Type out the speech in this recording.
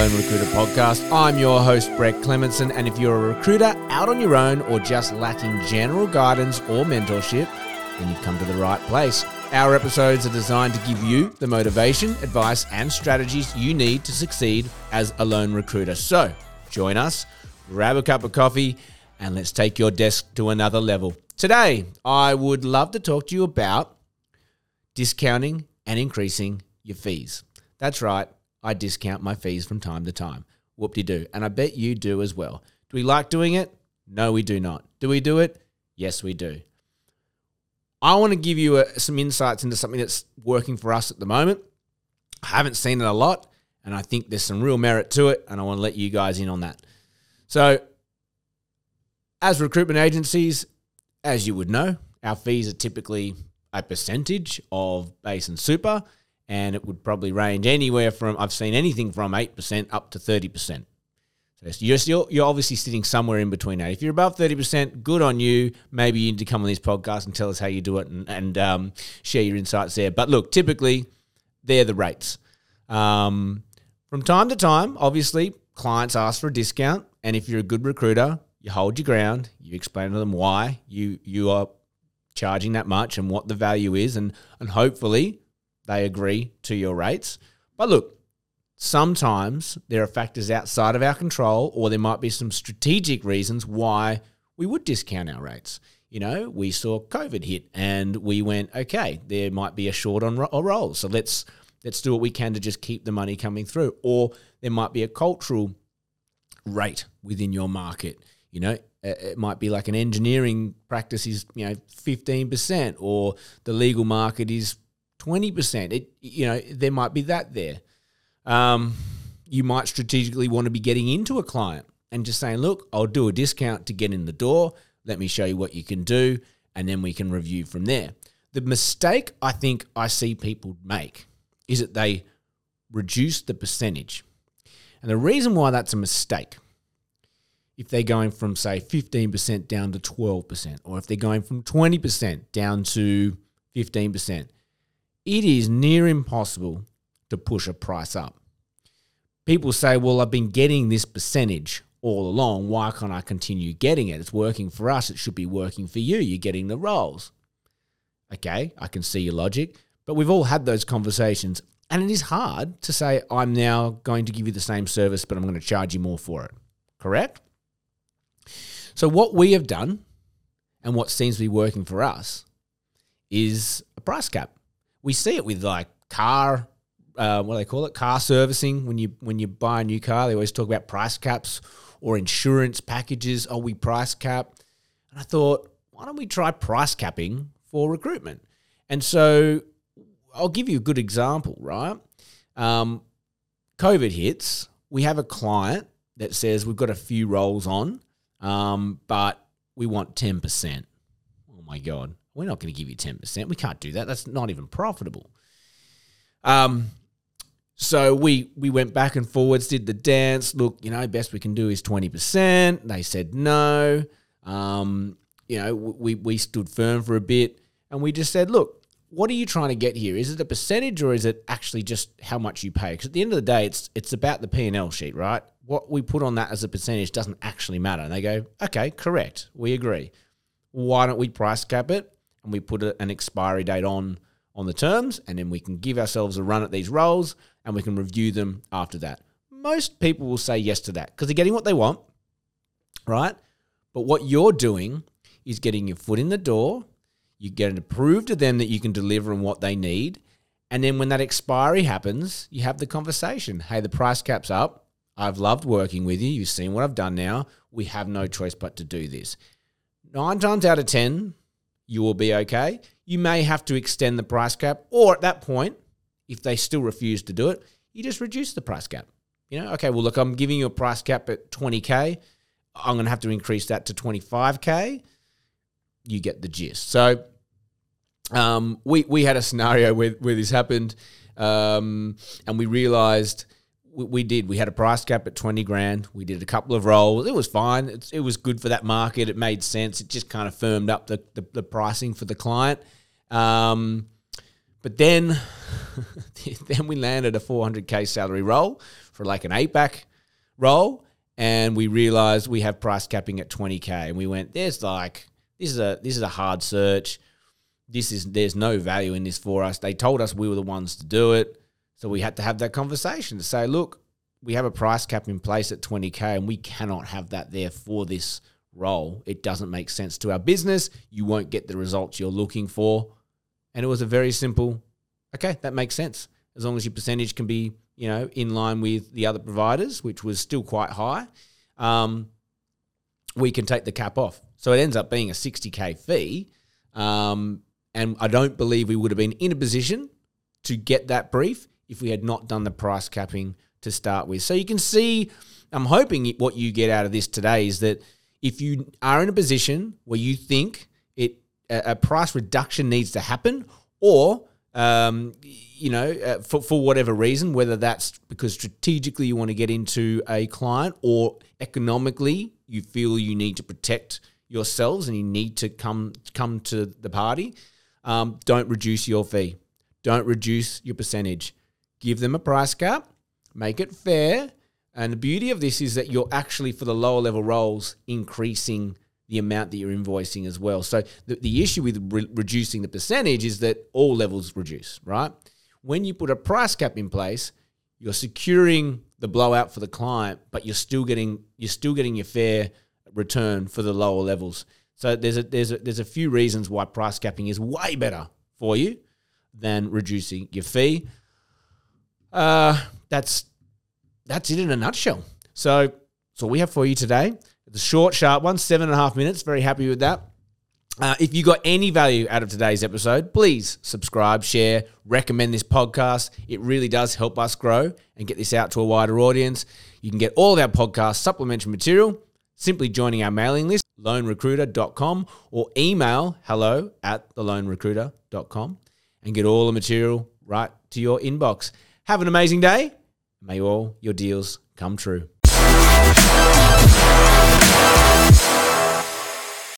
Lone Recruiter podcast. I'm your host, Brett Clemenson, and if you're a recruiter out on your own or just lacking general guidance or mentorship, then you've come to the right place. Our episodes are designed to give you the motivation, advice, and strategies you need to succeed as a lone recruiter. So join us, grab a cup of coffee, and let's take your desk to another level. Today, I would love to talk to you about discounting and increasing your fees. That's right, I discount my fees from time to time. Whoop de doo. And I bet you do as well. Do we like doing it? No, we do not. Do we do it? Yes, we do. I want to give you a, some insights into something that's working for us at the moment. I haven't seen it a lot, and I think there's some real merit to it, and I want to let you guys in on that. So, as recruitment agencies, as you would know, our fees are typically a percentage of base and super, and it would probably range anywhere from I've seen anything from eight percent up to thirty percent. So you're still you're obviously sitting somewhere in between that. If you're above thirty percent, good on you. Maybe you need to come on this podcast and tell us how you do it and, and um, share your insights there. But look, typically they're the rates. Um, from time to time, obviously, clients ask for a discount, and if you're a good recruiter, you hold your ground. You explain to them why you you are charging that much and what the value is, and and hopefully they agree to your rates. But look, sometimes there are factors outside of our control, or there might be some strategic reasons why we would discount our rates. You know, we saw COVID hit, and we went, okay, there might be a short on ro- roll, so let's let's do what we can to just keep the money coming through. Or there might be a cultural rate within your market. You know, it might be like an engineering practice is you know 15% or the legal market is 20%. It, you know, there might be that there. Um, you might strategically want to be getting into a client and just saying, look, I'll do a discount to get in the door. Let me show you what you can do. And then we can review from there. The mistake I think I see people make is that they reduce the percentage. And the reason why that's a mistake, if they're going from, say, 15% down to 12%, or if they're going from 20% down to 15%, it is near impossible to push a price up. People say, well, I've been getting this percentage all along. Why can't I continue getting it? It's working for us. It should be working for you. You're getting the roles. Okay, I can see your logic, but we've all had those conversations. And it is hard to say, I'm now going to give you the same service, but I'm going to charge you more for it. Correct? So, what we have done and what seems to be working for us is a price cap we see it with like car uh, what do they call it? Car servicing. When you when you buy a new car they always talk about price caps or insurance packages. Oh we price cap? And i thought why don't we try price capping for recruitment? And so i'll give you a good example right? Um, covid hits. We have a client that says we've got a few roles on um, but we want 10% oh my god we're not going to give you 10%. We can't do that. That's not even profitable. Um, so we we went back and forwards, did the dance. Look, you know, best we can do is 20%. They said no. Um, you know, we, we stood firm for a bit and we just said, look, what are you trying to get here? Is it a percentage or is it actually just how much you pay? Because at the end of the day, it's it's about the P and L sheet, right? What we put on that as a percentage doesn't actually matter. And they go, okay, correct, we agree. Why don't we price cap it? And we put an expiry date on on the terms, and then we can give ourselves a run at these roles, and we can review them after that. Most people will say yes to that because they're getting what they want, right? But what you're doing is getting your foot in the door. You get it approved to them that you can deliver and what they need. And then when that expiry happens, you have the conversation. Hey, the price cap's up. I've loved working with you. You've seen what I've done now. We have no choice but to do this. Nine times out of 10, you will be okay. You may have to extend the price cap, or at that point, if they still refuse to do it, you just reduce the price cap. You know, okay, well, look, I'm giving you a price cap at 20K. I'm going to have to increase that to 25K. You get the gist. So, um, we, we had a scenario where, where this happened, um, and we realized we, we, did. We had a price cap at 20 grand. We did a couple of rolls. It was fine. It's, it was good for that market. It made sense. It just kind of firmed up the, the, the pricing for the client. Um, But then, then we landed a 400k salary role for like an eight back role, and we realized we have price capping at 20k, and we went, "There's like this is a this is a hard search. This is there's no value in this for us." They told us we were the ones to do it, so we had to have that conversation to say, "Look, we have a price cap in place at 20k, and we cannot have that there for this." role it doesn't make sense to our business you won't get the results you're looking for and it was a very simple, okay, that makes sense. As long as your percentage can be, you know, in line with the other providers, which was still quite high, um, we can take the cap off. So it ends up being a 60K fee. Um, and I don't believe we would have been in a position to get that brief if we had not done the price capping to start with. So you can see, I'm hoping what you get out of this today is that if you are in a position where you think it a, price reduction needs to happen, or um, you know, uh, for, for whatever reason, whether that's because strategically you want to get into a client or economically you feel you need to protect yourselves and you need to come come to the party, um, don't reduce your fee. Don't reduce your percentage. Give them a price cap, make it fair. And the beauty of this is that you're actually, for the lower level roles, increasing the amount that you're invoicing as well. So the, the issue with re- reducing the percentage is that all levels reduce, right? When you put a price cap in place, you're securing the blowout for the client, but you're still getting you're still getting your fair return for the lower levels. So there's a there's a there's a few reasons why price capping is way better for you than reducing your fee. Uh, that's that's it in a nutshell. So so we have for you today. The short, sharp one, seven and a half minutes. Very happy with that. Uh, if you got any value out of today's episode, please subscribe, share, recommend this podcast. It really does help us grow and get this out to a wider audience. You can get all of our podcast supplementary material simply joining our mailing list, lonerecruiter.com, or email hello at thelonerecruiter.com and get all the material right to your inbox. Have an amazing day. May all your deals come true.